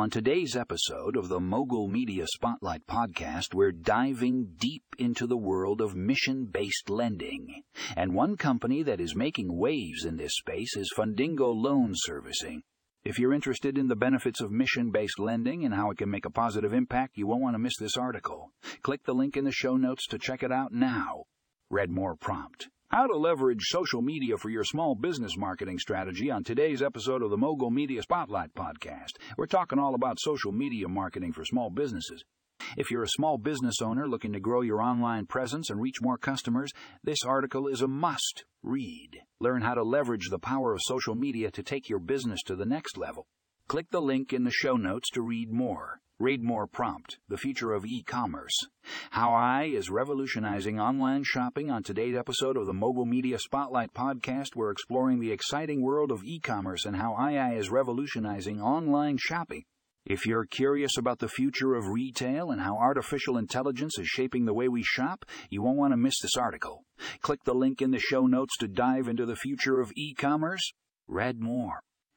On today's episode of the Mogul Media Spotlight podcast, we're diving deep into the world of mission based lending. And one company that is making waves in this space is Fundingo Loan Servicing. If you're interested in the benefits of mission based lending and how it can make a positive impact, you won't want to miss this article. Click the link in the show notes to check it out now. Read more prompt. How to leverage social media for your small business marketing strategy on today's episode of the Mogul Media Spotlight podcast. We're talking all about social media marketing for small businesses. If you're a small business owner looking to grow your online presence and reach more customers, this article is a must read. Learn how to leverage the power of social media to take your business to the next level. Click the link in the show notes to read more. Read more prompt, the future of e-commerce. How AI is revolutionizing online shopping on today's episode of the Mogul Media Spotlight podcast. We're exploring the exciting world of e-commerce and how AI is revolutionizing online shopping. If you're curious about the future of retail and how artificial intelligence is shaping the way we shop, you won't want to miss this article. Click the link in the show notes to dive into the future of e-commerce. Read more.